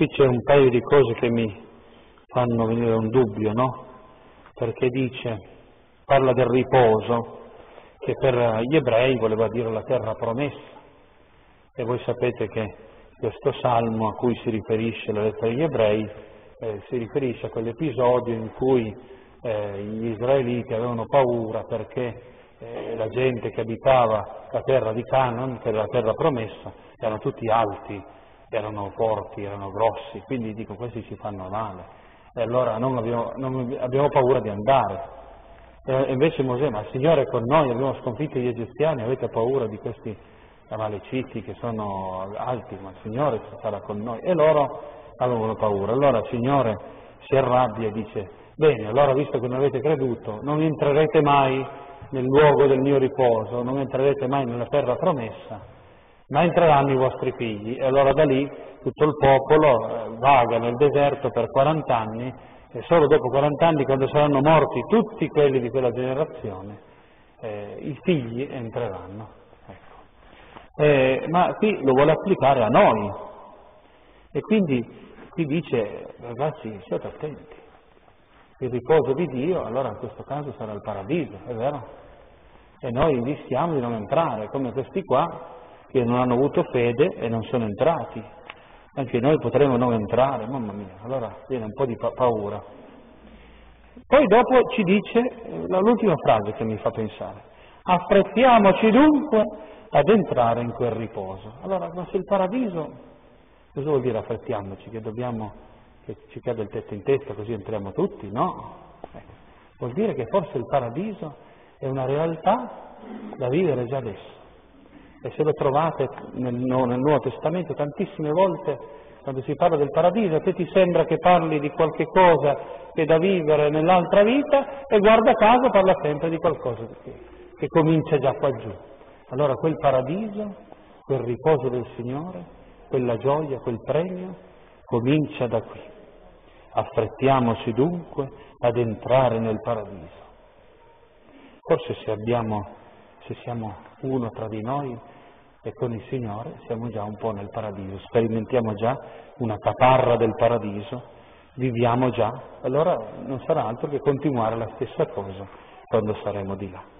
qui c'è un paio di cose che mi fanno venire un dubbio, no? Perché dice, parla del riposo, che per gli ebrei voleva dire la terra promessa. E voi sapete che questo salmo a cui si riferisce la lettera agli ebrei eh, si riferisce a quell'episodio in cui eh, gli israeliti avevano paura perché eh, la gente che abitava la terra di Canaan, che era la terra promessa, erano tutti alti, erano forti, erano grossi, quindi dico questi ci fanno male. E allora non abbiamo, non abbiamo paura di andare. E invece Mosè, ma il Signore è con noi, abbiamo sconfitto gli egiziani, avete paura di questi amaleciti che sono alti, ma il Signore sarà con noi. E loro avevano paura. Allora il Signore si arrabbia e dice, bene, allora visto che non avete creduto, non entrerete mai nel luogo del mio riposo, non entrerete mai nella terra promessa, ma entreranno i vostri figli. E allora da lì tutto il popolo eh, vaga nel deserto per 40 anni e solo dopo 40 anni, quando saranno morti tutti quelli di quella generazione, eh, i figli entreranno. Ecco. Eh, ma qui lo vuole applicare a noi. E quindi qui dice, ragazzi, siate attenti. Il riposo di Dio, allora in questo caso sarà il paradiso, è vero? E noi rischiamo di non entrare, come questi qua, che non hanno avuto fede e non sono entrati anche noi potremo non entrare, mamma mia, allora viene un po' di pa- paura. Poi dopo ci dice eh, l'ultima frase che mi fa pensare, affrettiamoci dunque ad entrare in quel riposo. Allora, ma se il paradiso, cosa vuol dire affrettiamoci? Che dobbiamo, che ci cade il tetto in testa così entriamo tutti? No. Ecco. Vuol dire che forse il paradiso è una realtà da vivere già adesso e se lo trovate nel, nel Nuovo Testamento tantissime volte quando si parla del paradiso, a te ti sembra che parli di qualche cosa che è da vivere nell'altra vita e guarda caso parla sempre di qualcosa che, che comincia già qua giù. Allora quel paradiso, quel riposo del Signore, quella gioia, quel premio, comincia da qui. Affrettiamoci dunque ad entrare nel paradiso. Forse se abbiamo, se siamo uno tra di noi e con il Signore siamo già un po' nel paradiso, sperimentiamo già una caparra del paradiso, viviamo già, allora non sarà altro che continuare la stessa cosa quando saremo di là.